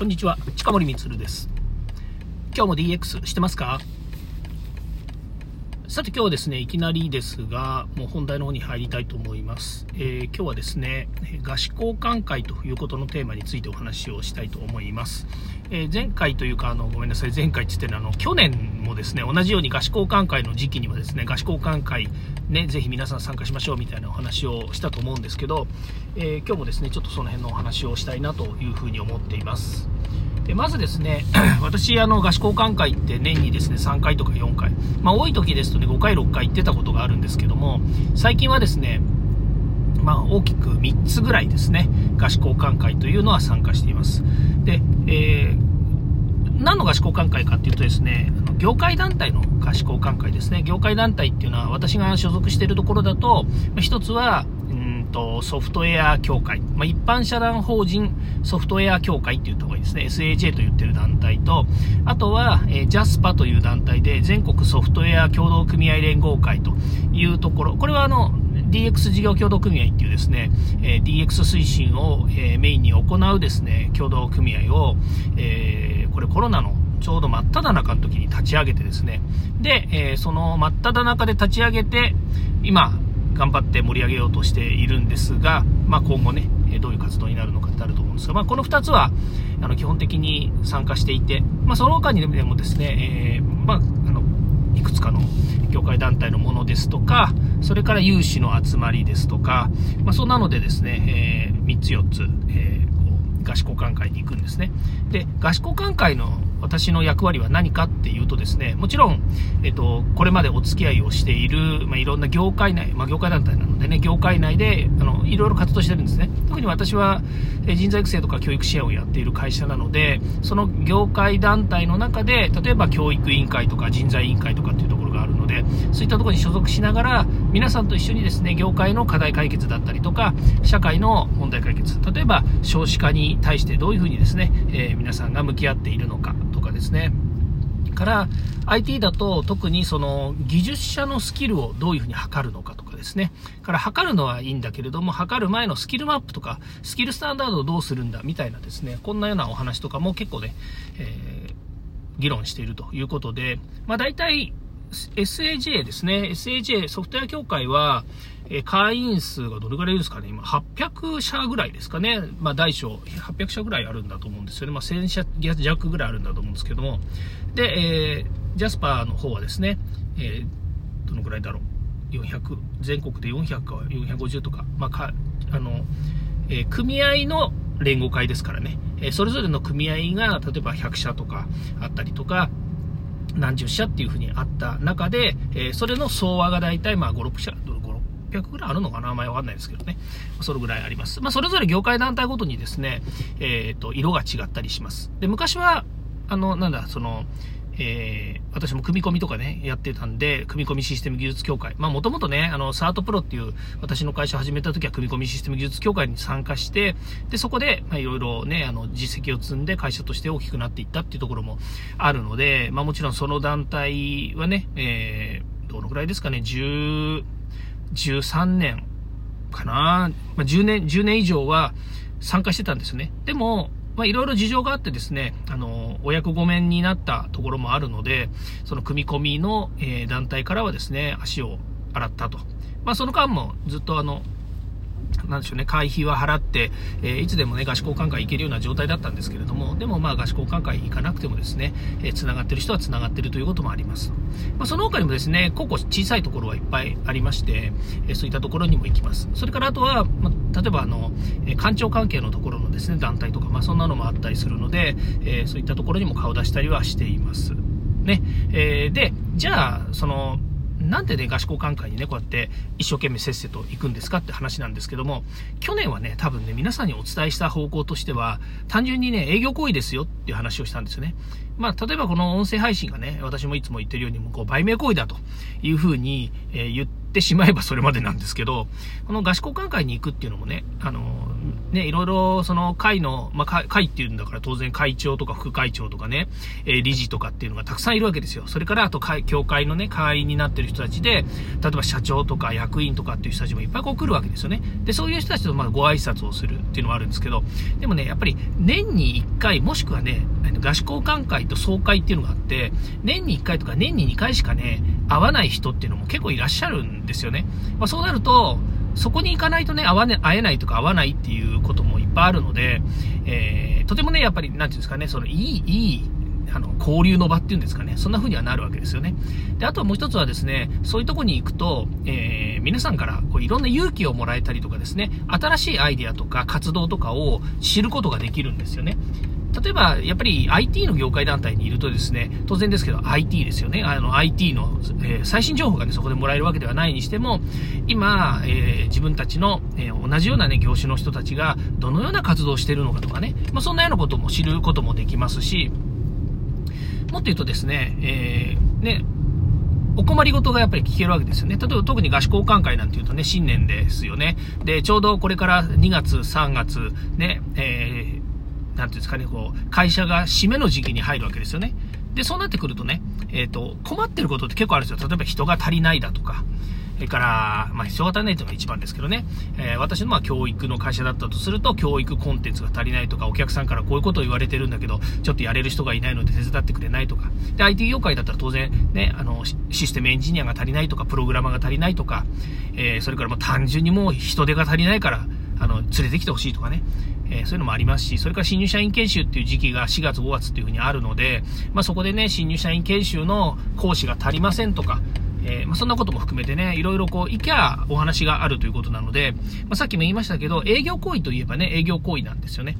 こんにちは、近森光です。今日も DX してますか？さて今日はですね、いきなりですが、もう本題の方に入りたいと思います。えー、今日はですね、合詞交換会ということのテーマについてお話をしたいと思います。えー、前回というか、あの、ごめんなさい、前回って言ってるの、あの、去年もですね、同じように合詞交換会の時期にはですね、合詞交換会、ね、ぜひ皆さん参加しましょうみたいなお話をしたと思うんですけど、えー、今日もですね、ちょっとその辺のお話をしたいなというふうに思っています。でまずですね、私、あの、合宿交換会って年にですね、3回とか4回、まあ、多い時ですとね、5回、6回行ってたことがあるんですけども、最近はですね、まあ、大きく3つぐらいですね、合宿交換会というのは参加しています。で、えー、何の合宿交換会かっていうとですね、業界団体の合宿交換会ですね。業界団体っていうのは私が所属しているところだと、一つは、と、ソフトウェア協会、まあ、一般社団法人ソフトウェア協会って言った方がいいですね。SAJ と言ってる団体と、あとは、えー、JASPA という団体で、全国ソフトウェア協同組合連合会というところ、これはあの、DX 事業協同組合っていうですね、えー、DX 推進を、えー、メインに行うですね、協同組合を、えー、これコロナのちょうど真っ只中の時に立ち上げてですね、で、えー、その真っ只中で立ち上げて、今、頑張って盛り上げようとしているんですが、まあ、今後ね、どういう活動になるのかってあると思うんですが、まあ、この2つはあの基本的に参加していて、まあ、その他にでもですね、えー、まあ、あのいくつかの業界団体のものですとか、それから有志の集まりですとか、まあ、そんなのでですね、えー、3つ4つ、えー合宿交換会に行くんですね。で、合宿交換会の私の役割は何かっていうとですね、もちろん、えっと、これまでお付き合いをしている、まあ、いろんな業界内、まあ、業界団体なのでね、業界内で、あの、いろいろ活動してるんですね。特に私は、え人材育成とか教育支援をやっている会社なので、その業界団体の中で、例えば教育委員会とか人材委員会とかっていうところるので、そういったところに所属しながら、皆さんと一緒にですね、業界の課題解決だったりとか、社会の問題解決、例えば少子化に対してどういうふうにですね、えー、皆さんが向き合っているのかとかですね、から IT だと特にその技術者のスキルをどういうふうに測るのかとかですね、から測るのはいいんだけれども、測る前のスキルマップとか、スキルスタンダードをどうするんだみたいなですね、こんなようなお話とかも結構ね、えー、議論しているということで、まあ大体 SAJ ですね。SAJ ソフトウェア協会は、会員数がどれぐらいですかね今、800社ぐらいですかね。まあ、大小800社ぐらいあるんだと思うんですよね。まあ、1000社弱ぐらいあるんだと思うんですけども。で、えー、ジャスパーの方はですね、えー、どのぐらいだろう。400、全国で400か450とか、まあ、か、あの、えー、組合の連合会ですからね。えそれぞれの組合が、例えば100社とかあったりとか、何十社っていうふうにあった中で、えー、それの総和が大体まあ5、6社、5、600ぐらいあるのかなあんまりわかんないですけどね。それぐらいあります。まあ、それぞれ業界団体ごとにですね、えっ、ー、と、色が違ったりします。で、昔は、あの、なんだ、その、えー、私も組み込みとかね、やってたんで、組み込みシステム技術協会。まあもともとね、あの、サートプロっていう私の会社を始めた時は組み込みシステム技術協会に参加して、で、そこで、まあいろいろね、あの、実績を積んで会社として大きくなっていったっていうところもあるので、まあもちろんその団体はね、えー、どのくらいですかね、10、13年かな、まあ10年、10年以上は参加してたんですね。でも、まあ、いろいろ事情があってですね、あの、お役御免になったところもあるので、その組み込みの、えー、団体からはですね、足を洗ったと。まあ、その間もずっとあの、なんでしょうね、会費は払って、えー、いつでもね、合宿交換会行けるような状態だったんですけれども、でもまあ合宿交換会行かなくてもですね、えー、繋がってる人は繋がってるということもあります。まあ、その他にもですね、個々小さいところはいっぱいありまして、えー、そういったところにも行きます。それからあとは、まあ、例えばあの、え官庁関係のところのですね、団体とか、まあそんなのもあったりするので、えそういったところにも顔出したりはしています。ね。えで、じゃあ、その、なんでね、合宿館会にね、こうやって一生懸命せっせと行くんですかって話なんですけども、去年はね、多分ね、皆さんにお伝えした方向としては、単純にね、営業行為ですよっていう話をしたんですよね。まあ、例えばこの音声配信がね、私もいつも言ってるように、こう、売名行為だというふうに、えー、言ってしまえばそれまでなんですけど、この合宿交換会に行くっていうのもね、あのーね、いろいろその会の、まあ、会っていうんだから当然会長とか副会長とかね、えー、理事とかっていうのがたくさんいるわけですよ。それからあと会、協会のね、会員になってる人たちで、例えば社長とか役員とかっていう人たちもいっぱいこう来るわけですよね。で、そういう人たちとまあご挨拶をするっていうのもあるんですけど、でもね、やっぱり年に1回、もしくはね、合宿交換会と総会っていうのがあって、年に1回とか年に2回しかね、会わない人っていうのも結構いらっしゃるんですよね。まあ、そうなると、そこに行かないとね、会わね、会えないとか会わないっていうこともいっぱいあるので、えー、とてもね、やっぱり、なんていうんですかね、その、いい、いい、あの、交流の場っていうんですかね。そんな風にはなるわけですよね。で、あともう一つはですね、そういうとこに行くと、えー、皆さんからこういろんな勇気をもらえたりとかですね、新しいアイデアとか活動とかを知ることができるんですよね。例えば、やっぱり IT の業界団体にいるとですね、当然ですけど IT ですよね。あの IT の、えー、最新情報がね、そこでもらえるわけではないにしても、今、えー、自分たちの、えー、同じようなね、業種の人たちがどのような活動をしているのかとかね、まあ、そんなようなことも知ることもできますし、もっと言うとですね、えー、ね、お困りごとがやっぱり聞けるわけですよね。例えば特に合宿交換会なんていうとね、新年ですよね。で、ちょうどこれから2月、3月、ね、えーなんていうんですかね、こう、会社が締めの時期に入るわけですよね。で、そうなってくるとね、えっ、ー、と、困ってることって結構あるんですよ。例えば人が足りないだとか、それから、まあ、人が足りないというのが一番ですけどね、えー、私のまあ教育の会社だったとすると、教育コンテンツが足りないとか、お客さんからこういうことを言われてるんだけど、ちょっとやれる人がいないので手伝ってくれないとか、IT 業界だったら当然、ね、あの、システムエンジニアが足りないとか、プログラマーが足りないとか、えー、それからもう単純にもう人手が足りないから、あの、連れてきてほしいとかね、えー、そういうのもありますし、それから新入社員研修っていう時期が4月5月っていうふうにあるので、まあ、そこでね、新入社員研修の講師が足りませんとか、えー、まあ、そんなことも含めてね、いろいろこう、行きゃお話があるということなので、まあ、さっきも言いましたけど、営業行為といえばね、営業行為なんですよね。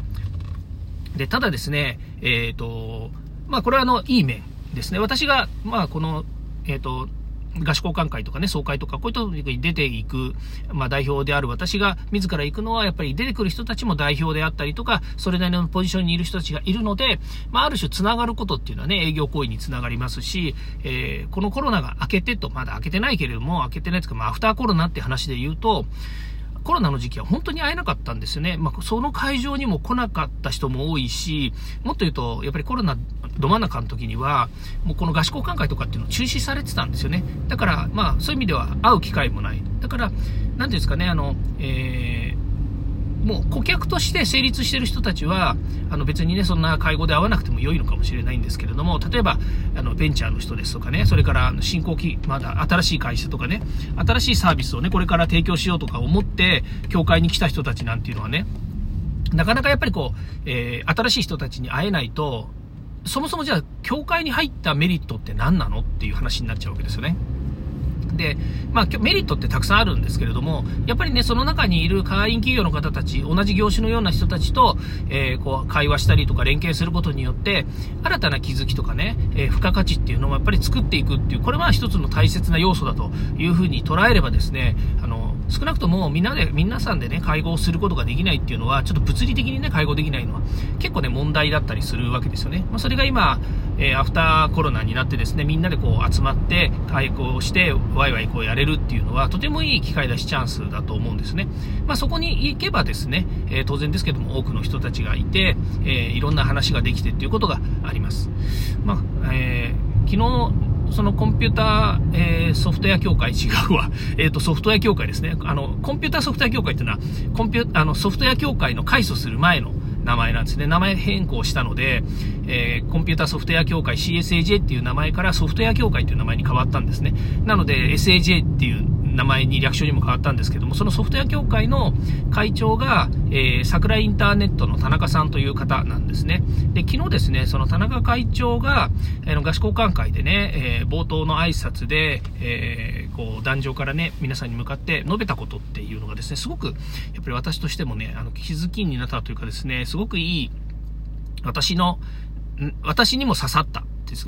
で、ただですね、えっ、ー、と、まあ、これはあの、いい面ですね。私が、まあ、この、えっ、と、合宿交換会とかね、総会とか、こういったに出ていく、まあ代表である私が自ら行くのは、やっぱり出てくる人たちも代表であったりとか、それなりのポジションにいる人たちがいるので、まあある種つながることっていうのはね、営業行為につながりますし、えー、このコロナが明けてと、まだ明けてないけれども、明けてないというか、まあアフターコロナって話で言うと、コロナの時期は本当に会えなかったんですよね。まあ、その会場にも来なかった人も多いし、もっと言うと、やっぱりコロナど真ん中の時には、もうこの合宿交換会とかっていうの中止されてたんですよね。だから、まあ、そういう意味では会う機会もない。だから、なんていうんですかね、あの、えーもう顧客として成立してる人たちは、あの別にね、そんな会合で会わなくても良いのかもしれないんですけれども、例えば、あの、ベンチャーの人ですとかね、それから新興期、まだ新しい会社とかね、新しいサービスをね、これから提供しようとか思って、協会に来た人たちなんていうのはね、なかなかやっぱりこう、えー、新しい人たちに会えないと、そもそもじゃあ、協会に入ったメリットって何なのっていう話になっちゃうわけですよね。で、まあ、メリットってたくさんあるんですけれども、やっぱりね、その中にいる会員企業の方たち、同じ業種のような人たちと、えー、こう、会話したりとか連携することによって、新たな気づきとかね、えー、付加価値っていうのをやっぱり作っていくっていう、これは一つの大切な要素だというふうに捉えればですね、あの、少なくともみんなで、皆さんでね、会合することができないっていうのは、ちょっと物理的にね、会合できないのは、結構ね、問題だったりするわけですよね。まあ、それが今、えー、アフターコロナになってですね、みんなでこう集まって、会合して、ワイワイこうやれるっていうのは、とてもいい機会だし、チャンスだと思うんですね。まあ、そこに行けばですね、えー、当然ですけども、多くの人たちがいて、えー、いろんな話ができてっていうことがあります。まあ、え、昨日、そのコンピューター、えー、ソフトウェア協会、違うわ。えっ、ー、と、ソフトウェア協会ですね。あの、コンピューターソフトウェア協会っていうのは、コンピュあの、ソフトウェア協会の改組する前の名前なんですね。名前変更したので、えー、コンピュータソフトウェア協会 CSAJ っていう名前からソフトウェア協会っていう名前に変わったんですね。なので、SAJ っていう名前に略称にも変わったんですけども、そのソフトウェア協会の会長が、えー、桜インターネットの田中さんという方なんですね。で、昨日ですね、その田中会長が、えー、の合宿交換会でね、えー、冒頭の挨拶で、えー、こう、壇上からね、皆さんに向かって述べたことっていうのがですね、すごく、やっぱり私としてもね、あの、気づきになったというかですね、すごくいい、私の、私にも刺さった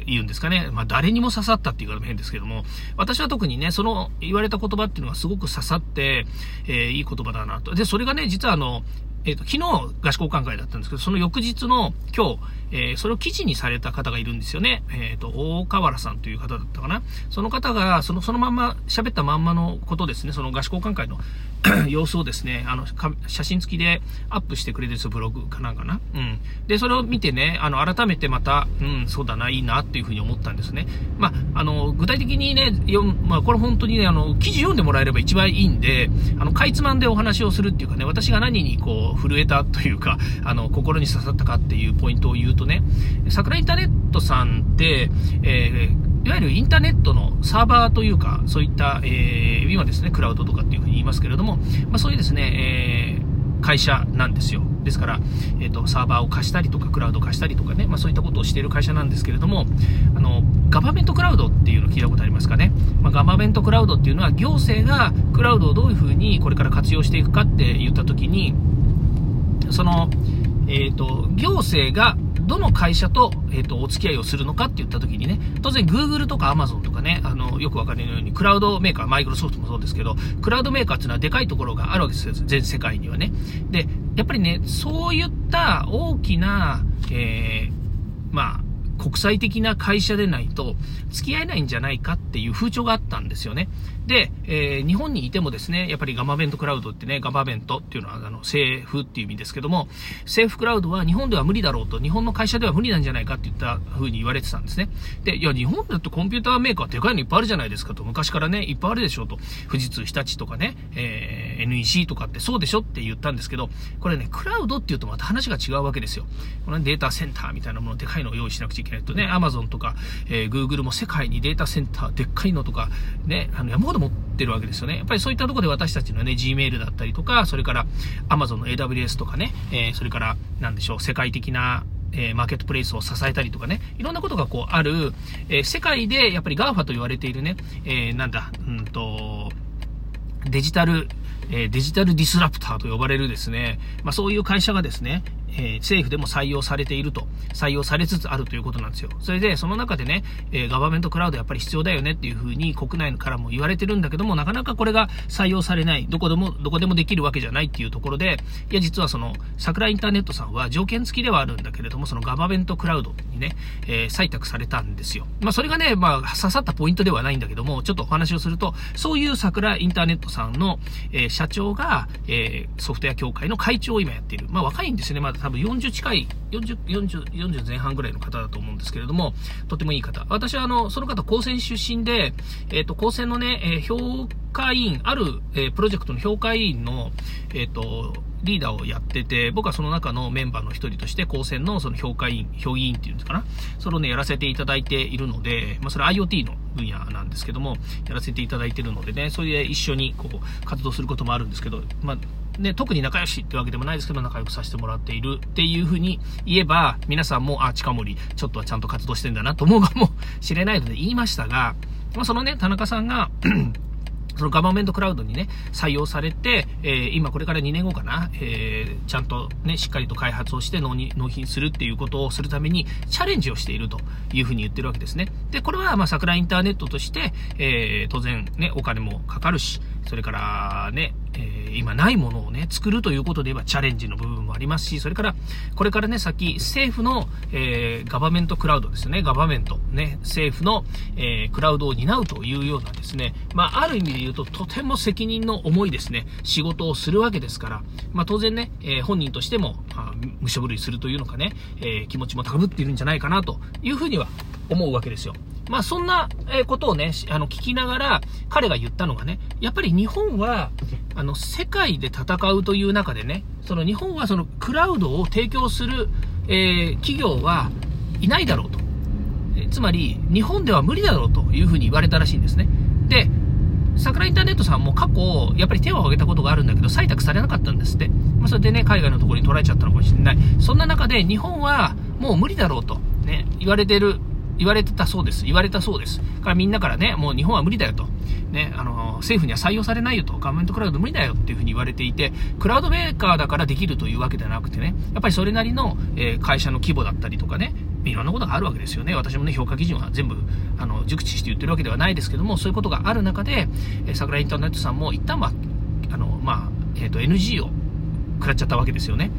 言うんですかね。まあ、誰にも刺さったっていう方も変ですけども、私は特にね、その言われた言葉っていうのはすごく刺さって、えー、いい言葉だなと。で、それがね、実はあの、えっ、ー、と、昨日合宿交換会だったんですけど、その翌日の今日、えー、それを記事にされた方がいるんですよね。えっ、ー、と、大河原さんという方だったかな。その方が、その、そのまんま、喋ったまんまのことですね、その合宿交換会の 様子をですね、あの、写真付きでアップしてくれてるんですよ、ブログかなんかな。うん。で、それを見てね、あの、改めてまた、うん、そうだな、いいなっていうふうに思ったんですね。まあ、あの、具体的にね、よまあ、これ本当にね、あの、記事読んでもらえれば一番いいんで、あの、かいつまんでお話をするっていうかね、私が何にこう、震えたというか、あの、心に刺さったかっていうポイントを言うとね、桜インターネットさんって、えーいわゆるインターネットのサーバーというか、そういった、えー、今ですね、クラウドとかっていうふうに言いますけれども、まあ、そういうですね、えー、会社なんですよ。ですから、えっ、ー、と、サーバーを貸したりとか、クラウド貸したりとかね、まあ、そういったことをしている会社なんですけれども、あの、ガバメントクラウドっていうの聞いたことありますかね？まあ、ガバメントクラウドっていうのは、行政がクラウドをどういうふうにこれから活用していくかって言ったときに、その、えっ、ー、と、行政がどの会社と、えっ、ー、と、お付き合いをするのかって言った時にね、当然 Google とか Amazon とかね、あの、よくわかるように、クラウドメーカー、マイクロソフトもそうですけど、クラウドメーカーっていうのはでかいところがあるわけですよ、全世界にはね。で、やっぱりね、そういった大きな、えー、まあ、国際的な会社でないと付き合えないんじゃないかっていう風潮があったんですよね。で、えー、日本にいてもですね、やっぱりガバメントクラウドってね、ガバメントっていうのはあの政府っていう意味ですけども、政府クラウドは日本では無理だろうと、日本の会社では無理なんじゃないかって言った風に言われてたんですね。で、いや、日本だってコンピューターメーカーでかいのいっぱいあるじゃないですかと、昔からね、いっぱいあるでしょうと、富士通、日立とかね、えー、NEC とかってそうでしょって言ったんですけど、これね、クラウドって言うとまた話が違うわけですよ。このデータセンターみたいなもの、でかいのを用意しなくちゃいけないとね、Amazon とか、えー、Google も世界にデータセンター、でっかいのとか、ね、あの山ほど持ってるわけですですよね。やっぱりそういったところで私たちのね、Gmail だったりとか、それから Amazon の AWS とかね、えー、それから、なんでしょう、世界的なえー、マーケットプレイスを支えたりとかね、いろんなことがこうある、えー、世界でやっぱり GAFA と言われているね、えー、なんだ、うんと、デジタル、えデジタルディスラプターと呼ばれるですね、まあ、そういう会社がですね、えー、政府でも採用されていると、採用されつつあるということなんですよ。それで、その中でね、えー、ガバメントクラウドやっぱり必要だよねっていうふうに国内からも言われてるんだけども、なかなかこれが採用されない、どこでも、どこでもできるわけじゃないっていうところで、いや、実はその、桜インターネットさんは条件付きではあるんだけれども、そのガバメントクラウドにね、えー、採択されたんですよ。まあ、それがね、まあ、刺さったポイントではないんだけども、ちょっとお話をすると、そういう桜インターネットさんの、え、社長が、え、ソフトウェア協会の会長を今やっている。まあ、若いんですね。まだ多分40近い40、40、40前半ぐらいの方だと思うんですけれども、とてもいい方。私はあの、その方、高専出身で、えっ、ー、と、高専のね、えー、評価委員、ある、えー、プロジェクトの評価委員の、えっ、と、リーダーをやってて、僕はその中のメンバーの一人として、高専のその評価委員、評議員っていうんですかな。それをね、やらせていただいているので、まあ、それ IoT の分野なんですけども、やらせていただいているのでね、それで一緒にこう、活動することもあるんですけど、まあ、ね、特に仲良しってわけでもないですけど、仲良くさせてもらっているっていうふうに言えば、皆さんも、あ、近森、ちょっとはちゃんと活動してんだなと思うかもしれないので言いましたが、まあ、そのね、田中さんが そのガバメントクラウドにね、採用されて、えー、今これから2年後かな、えー、ちゃんとね、しっかりと開発をして納納品するっていうことをするために、チャレンジをしているというふうに言ってるわけですね。で、これはまあ桜インターネットとして、えー、当然ね、お金もかかるし、それからね、えー、今ないものをね、作るということで言えばチャレンジの部分もありますし、それから、これからね、先、政府の、えー、ガバメントクラウドですね、ガバメント、ね、政府の、えー、クラウドを担うというようなですね、まあ、ある意味で言うと、とても責任の重いですね、仕事をするわけですから、まあ、当然ね、えー、本人としても、無所ぶりするというのかね、えー、気持ちも高ぶっているんじゃないかなというふうには思うわけですよ。まあそんなことをね、あの聞きながら彼が言ったのがね、やっぱり日本はあの世界で戦うという中でね、その日本はそのクラウドを提供する、えー、企業はいないだろうと。つまり日本では無理だろうというふうに言われたらしいんですね。で、桜インターネットさんも過去、やっぱり手を挙げたことがあるんだけど、採択されなかったんですって。まあ、それでね、海外のところに取られちゃったのかもしれない。そんな中で日本はもう無理だろうと、ね、言われてる言われてたそうです。言われたそうです。からみんなからね、もう日本は無理だよと。ね、あの、政府には採用されないよと。ガバメントクラウド無理だよっていうふうに言われていて、クラウドメーカーだからできるというわけではなくてね、やっぱりそれなりの、えー、会社の規模だったりとかね、いろんなことがあるわけですよね。私もね、評価基準は全部、あの、熟知して言ってるわけではないですけども、そういうことがある中で、えー、桜インターネットさんも一旦は、あの、まあ、えっ、ー、と、NG を食らっちゃったわけですよね。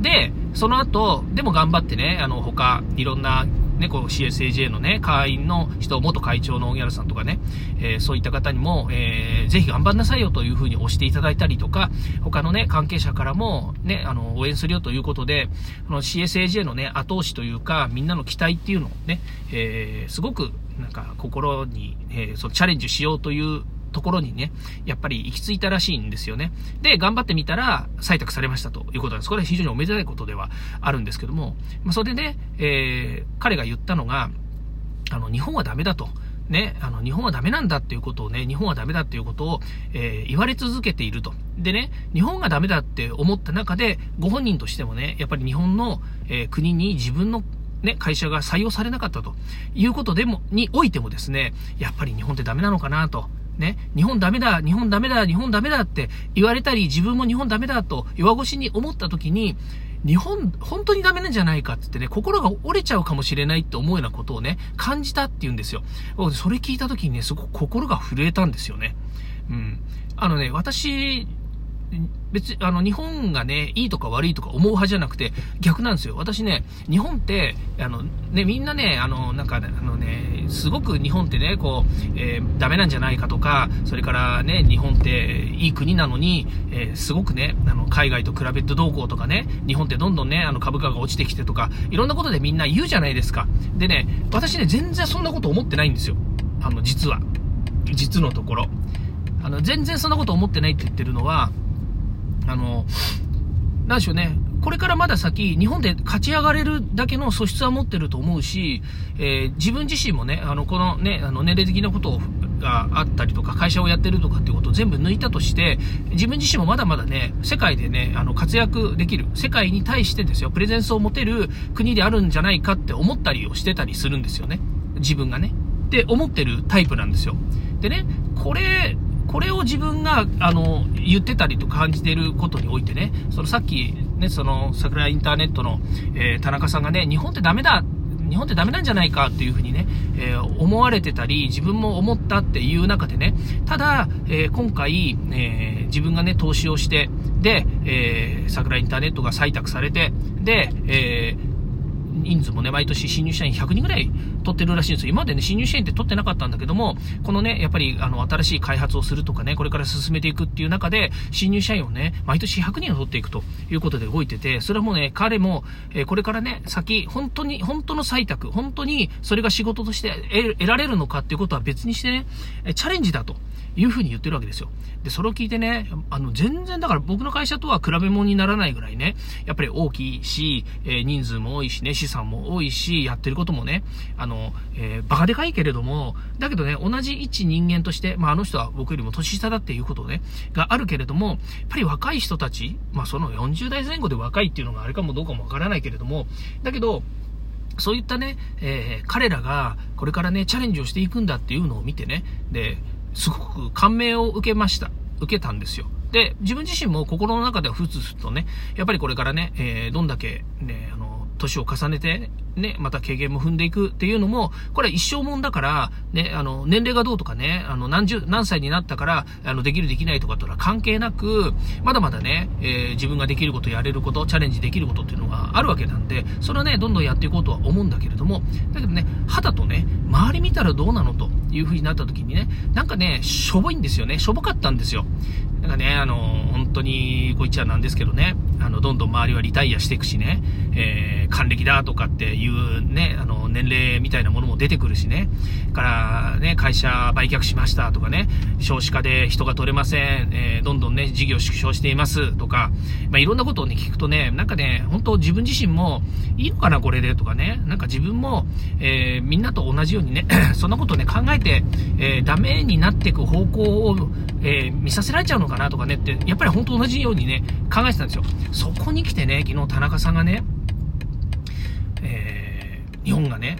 で、その後、でも頑張ってね、あの、他、いろんなね、こう CSAJ のね、会員の人、元会長の荻原さんとかね、えー、そういった方にも、えー、ぜひ頑張んなさいよというふうに押していただいたりとか、他のね、関係者からも、ね、あの、応援するよということで、この CSAJ のね、後押しというか、みんなの期待っていうのをね、えー、すごく、なんか、心に、えー、そのチャレンジしようというところにね、やっぱり行き着いたらしいんですよね。で、頑張ってみたら採択されましたということなんです。これは非常におめでたいことではあるんですけども、まあ、それでね、えー、彼が言ったのが、あの、日本はダメだと。ね、あの、日本はダメなんだっていうことをね、日本はダメだっていうことを、えー、言われ続けていると。でね、日本がダメだって思った中で、ご本人としてもね、やっぱり日本の、えー、国に自分のね、会社が採用されなかったということでも、においてもですね、やっぱり日本ってダメなのかなと。ね、日本ダメだ、日本ダメだ、日本ダメだって言われたり、自分も日本ダメだと弱腰に思った時に、日本、本当にダメなんじゃないかって言ってね、心が折れちゃうかもしれないって思うようなことをね、感じたって言うんですよ。それ聞いた時にね、すごく心が震えたんですよね。うん。あのね、私別、あの、日本がね、いいとか悪いとか思う派じゃなくて、逆なんですよ。私ね、日本って、あの、ね、みんなね、あの、なんか、あのね、すごく日本ってね、こう、えー、ダメなんじゃないかとか、それからね、日本っていい国なのに、えー、すごくね、あの、海外と比べてどうこうとかね、日本ってどんどんね、あの、株価が落ちてきてとか、いろんなことでみんな言うじゃないですか。でね、私ね、全然そんなこと思ってないんですよ。あの、実は。実のところ。あの、全然そんなこと思ってないって言ってるのは、あの、なんでしょうね、これからまだ先、日本で勝ち上がれるだけの素質は持ってると思うし、えー、自分自身もね、あの、このね、あの、年齢的なことがあったりとか、会社をやってるとかっていうことを全部抜いたとして、自分自身もまだまだね、世界でね、あの、活躍できる、世界に対してですよ、プレゼンスを持てる国であるんじゃないかって思ったりをしてたりするんですよね。自分がね。って思ってるタイプなんですよ。でね、これ、これを自分が、あの、言ってたりと感じていることにおいてね、そのさっき、ね、その、桜インターネットの、えー、田中さんがね、日本ってダメだ日本ってダメなんじゃないかっていうふうにね、えー、思われてたり、自分も思ったっていう中でね、ただ、えー、今回、え、自分がね、投資をして、で、え桜インターネットが採択されて、で、えー人数もね、毎年新入社員100人ぐらい取ってるらしいんですよ。今までね、新入社員って取ってなかったんだけども、このね、やっぱり、あの、新しい開発をするとかね、これから進めていくっていう中で、新入社員をね、毎年100人を取っていくということで動いてて、それはもうね、彼も、え、これからね、先、本当に、本当の採択、本当にそれが仕事として得られるのかっていうことは別にしてね、チャレンジだと。いうふうに言ってるわけですよ。で、それを聞いてね、あの、全然だから僕の会社とは比べ物にならないぐらいね、やっぱり大きいし、え、人数も多いしね、資産も多いし、やってることもね、あの、えー、バカでかいけれども、だけどね、同じ一人間として、まあ、あの人は僕よりも年下だっていうことね、があるけれども、やっぱり若い人たち、まあ、その40代前後で若いっていうのがあれかもどうかもわからないけれども、だけど、そういったね、えー、彼らがこれからね、チャレンジをしていくんだっていうのを見てね、で、すごく感銘を受けました。受けたんですよ。で、自分自身も心の中ではふつふつとね、やっぱりこれからね、えー、どんだけね、あの、年を重ねて、ね、また経験も踏んでいくっていうのも、これは一生もんだから、ね、あの、年齢がどうとかね、あの、何十、何歳になったから、あの、できるできないとかとは関係なく、まだまだね、えー、自分ができること、やれること、チャレンジできることっていうのがあるわけなんで、それはね、どんどんやっていこうとは思うんだけれども、だけどね、肌とね、周り見たらどうなのという風になった時にね、なんかね、しょぼいんですよね。しょぼかったんですよ。なんかね、あの、本当に、こう言っちゃなんですけどね、あの、どんどん周りはリタイアしていくしね、えー、還暦だとかっていうね、あの、年齢みたいなものも出てくるしね、からね、会社売却しましたとかね、少子化で人が取れません、えー、どんどんね、事業縮小しています。とか、まあ、いろんなことをね、聞くとね、なんかね、本当自分自身も、いいのかな、これでとかね、なんか自分も、えー、みんなと同じようにね、そんなことをね、考えて、えー、ダメになっていく方向を、えー、見させられちゃうのかなとかねって、やっぱり本当同じようにね、考えてたんですよ。そこに来てね、昨日田中さんがね、日本がね、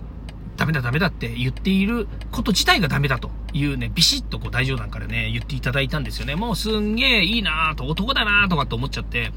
ダメだダメだって言っていること自体がダメだというね、ビシッとこう大冗談からね、言っていただいたんですよね。もうすんげえいいなぁと、男だなぁとかって思っちゃって、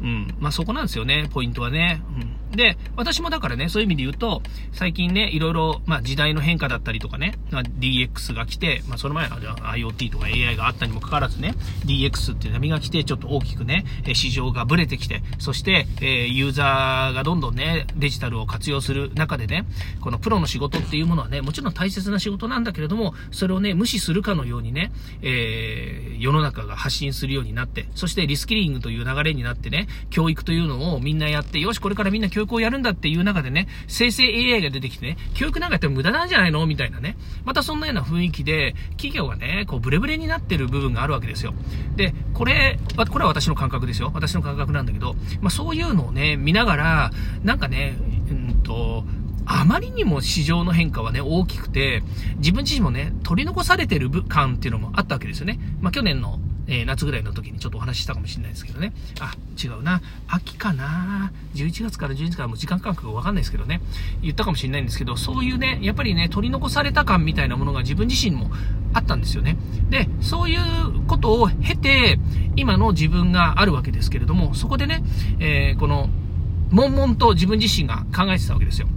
うん。まあ、そこなんですよね、ポイントはね。うん。で、私もだからね、そういう意味で言うと、最近ね、いろいろ、まあ、時代の変化だったりとかね、まあ、DX が来て、まあ、その前は IoT とか AI があったにもかかわらずね、DX っていう波が来て、ちょっと大きくね、市場がブレてきて、そして、えー、ユーザーがどんどんね、デジタルを活用する中でね、このプロの仕事っていうものはね、もちろん大切な仕事なんだけれども、それをね、無視するかのようにね、えー、世の中が発信するようになって、そしてリスキリングという流れになってね、教育というのをみんなやって、よし、これからみんな教教育をやるんだっていう中でね、生成 AI が出てきてね、教育なんかやっても無駄なんじゃないのみたいなね。またそんなような雰囲気で、企業がね、こう、ブレブレになってる部分があるわけですよ。で、これ、これは私の感覚ですよ。私の感覚なんだけど、まあそういうのをね、見ながら、なんかね、うんと、あまりにも市場の変化はね、大きくて、自分自身もね、取り残されてる感っていうのもあったわけですよね。まあ去年のえー、夏ぐらいの時にちょっとお話ししたかもしれないですけどね。あ、違うな。秋かな。11月から12月からもう時間感覚がわかんないですけどね。言ったかもしれないんですけど、そういうね、やっぱりね、取り残された感みたいなものが自分自身もあったんですよね。で、そういうことを経て、今の自分があるわけですけれども、そこでね、えー、この、悶々と自分自身が考えてたわけですよ。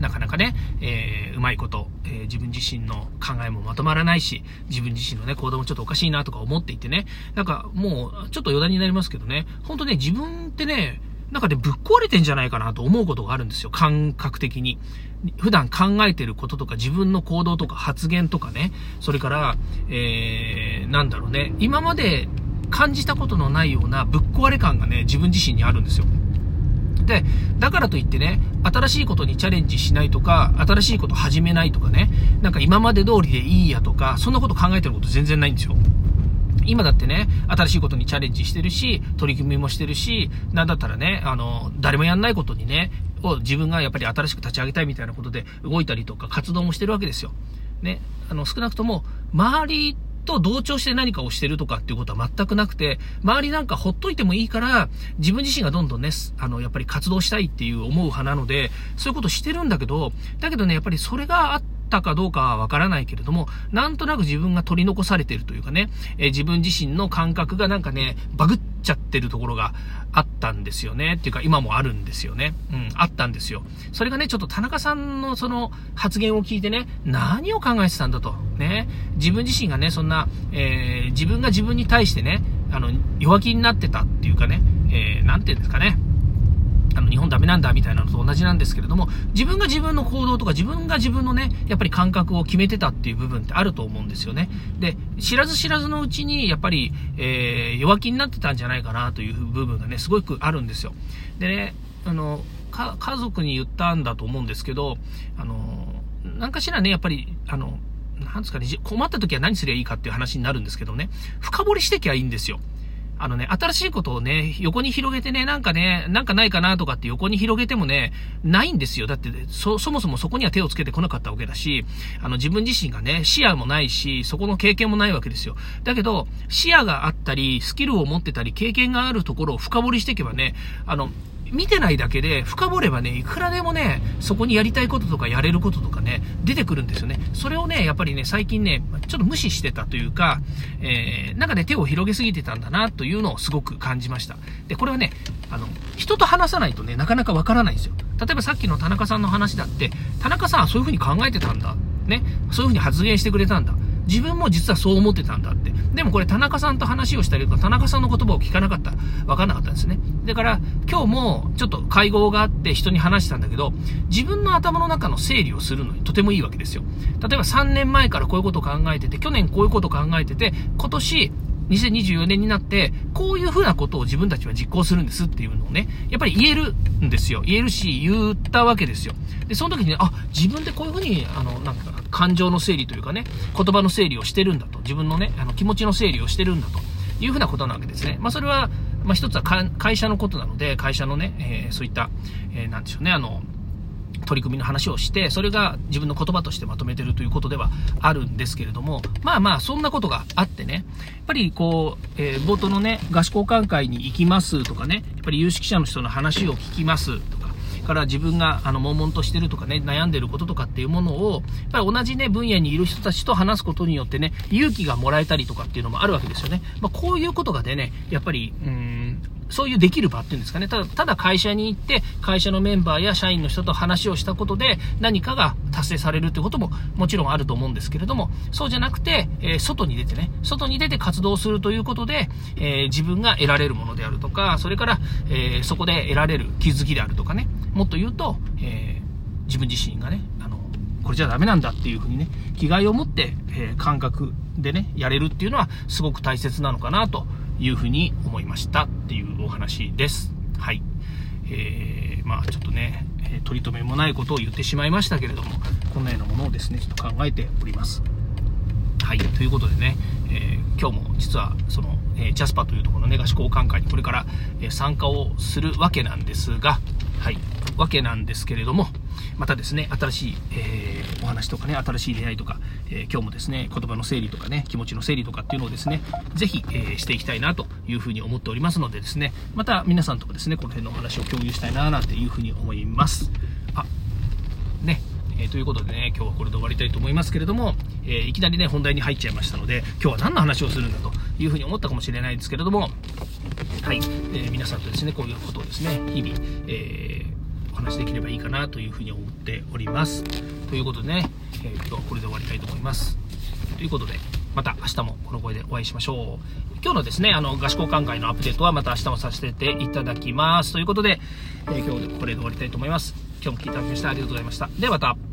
なかなかね、えー、うまいこと、えー、自分自身の考えもまとまらないし、自分自身のね、行動もちょっとおかしいなとか思っていてね、なんかもう、ちょっと余談になりますけどね、本当ね、自分ってね、なんかね、ぶっ壊れてんじゃないかなと思うことがあるんですよ、感覚的に。普段考えてることとか、自分の行動とか発言とかね、それから、えー、なんだろうね、今まで感じたことのないようなぶっ壊れ感がね、自分自身にあるんですよ。で、だからといってね、新しいことにチャレンジしないとか、新しいこと始めないとかね、なんか今まで通りでいいやとか、そんなこと考えてること全然ないんですよ。今だってね、新しいことにチャレンジしてるし、取り組みもしてるし、なんだったらね、あの、誰もやんないことにね、を自分がやっぱり新しく立ち上げたいみたいなことで動いたりとか活動もしてるわけですよ。ね、あの、少なくとも、周りと同調して何かをしてるとかっていうことは全くなくて、周りなんかほっといてもいいから、自分自身がどんどんね、あの、やっぱり活動したいっていう思う派なので、そういうことしてるんだけど、だけどね、やっぱりそれがあって、ったかどうかはわからないけれども、なんとなく自分が取り残されてるというかね、えー、自分自身の感覚がなんかね、バグっちゃってるところがあったんですよね。っていうか今もあるんですよね。うん、あったんですよ。それがね、ちょっと田中さんのその発言を聞いてね、何を考えてたんだと。ね、自分自身がね、そんな、えー、自分が自分に対してね、あの、弱気になってたっていうかね、えー、て言うんですかね。あの、日本ダメなんだみたいなのと同じなんですけれども、自分が自分の行動とか自分が自分のね、やっぱり感覚を決めてたっていう部分ってあると思うんですよね。で、知らず知らずのうちに、やっぱり、えー、弱気になってたんじゃないかなという部分がね、すごくあるんですよ。でね、あの、家族に言ったんだと思うんですけど、あの、なんかしらね、やっぱり、あの、なんですかね、困った時は何すりゃいいかっていう話になるんですけどね、深掘りしてきゃいいんですよ。あのね、新しいことをね、横に広げてね、なんかね、なんかないかなとかって横に広げてもね、ないんですよ。だって、そ、そもそもそこには手をつけてこなかったわけだし、あの、自分自身がね、視野もないし、そこの経験もないわけですよ。だけど、視野があったり、スキルを持ってたり、経験があるところを深掘りしていけばね、あの、見てないだけで深掘ればね、いくらでもね、そこにやりたいこととかやれることとかね、出てくるんですよね。それをね、やっぱりね、最近ね、ちょっと無視してたというか、えー、なんかね、手を広げすぎてたんだな、というのをすごく感じました。で、これはね、あの、人と話さないとね、なかなかわからないんですよ。例えばさっきの田中さんの話だって、田中さんはそういう風に考えてたんだ。ね、そういう風に発言してくれたんだ。自分も実はそう思ってたんだって。でもこれ田中さんと話をしたりとか、田中さんの言葉を聞かなかった。わかんなかったんですね。だから、今日もちょっと会合があって人に話したんだけど、自分の頭の中の整理をするのにとてもいいわけですよ。例えば3年前からこういうことを考えてて、去年こういうことを考えてて、今年2024年になって、こういうふうなことを自分たちは実行するんですっていうのをね、やっぱり言えるんですよ。言えるし、言ったわけですよ。で、その時に、あ、自分でこういうふうに、あの、なんか、感情の整理というかね、言葉の整理をしてるんだと。自分のね、あの、気持ちの整理をしてるんだというふうなことなわけですね。まあ、それは、まあ、一つは会社のことなので、会社のね、えー、そういった、えー、でしょうね、あの、取り組みの話をして、それが自分の言葉としてまとめてるということではあるんですけれども、まあまあ、そんなことがあってね、やっぱりこう、えー、冒頭のね、合宿交換会に行きますとかね、やっぱり有識者の人の話を聞きますとか、ら自分があの悶々としてるとかね、悩んでることとかっていうものを、やっぱり同じね、分野にいる人たちと話すことによってね、勇気がもらえたりとかっていうのもあるわけですよね。まあ、こういうことがでね、やっぱり、うん、そういうできる場っていうんですかね。ただ、ただ会社に行って、会社のメンバーや社員の人と話をしたことで、何かが達成されるってことももちろんあると思うんですけれども、そうじゃなくて、えー、外に出てね、外に出て活動するということで、えー、自分が得られるものであるとか、それから、えー、そこで得られる気づきであるとかね、もっと言うと、え自分自身がね、あの、これじゃダメなんだっていうふうにね、気概を持って、え感覚でね、やれるっていうのはすごく大切なのかなというふうに思いましたっていうお話です。はい。えー、まあちょっとね、取り留めもないことを言ってしまいましたけれども、こんなようなものをですね、ちょっと考えております。はい、ということでね、えー、今日も実はその、えー、ジャスパというところのね、合宿交換会にこれから、え参加をするわけなんですが、はい、わけなんですけれども、またですね、新しい、えー、お話とかね、新しい出会いとか、えー、今日もですね、言葉の整理とかね、気持ちの整理とかっていうのをですね、ぜひ、えー、していきたいなというふうに思っておりますのでですね、また皆さんともですね、この辺のお話を共有したいななんていうふうに思います。あ、ね、えー、ということでね、今日はこれで終わりたいと思いますけれども、えー、いきなりね、本題に入っちゃいましたので、今日は何の話をするんだというふうに思ったかもしれないですけれども、はい、えー、皆さんとですね、こういうことをですね、日々、えー話できればいいかなというふうに思っております。ということでね、えー、今日はこれで終わりたいと思います。ということで、また明日もこの声でお会いしましょう。今日のですね、あの、合宿交換会のアップデートはまた明日もさせていただきます。ということで、えー、今日でこれで終わりたいと思います。今日も聞いていただきましてありがとうございました。ではまた。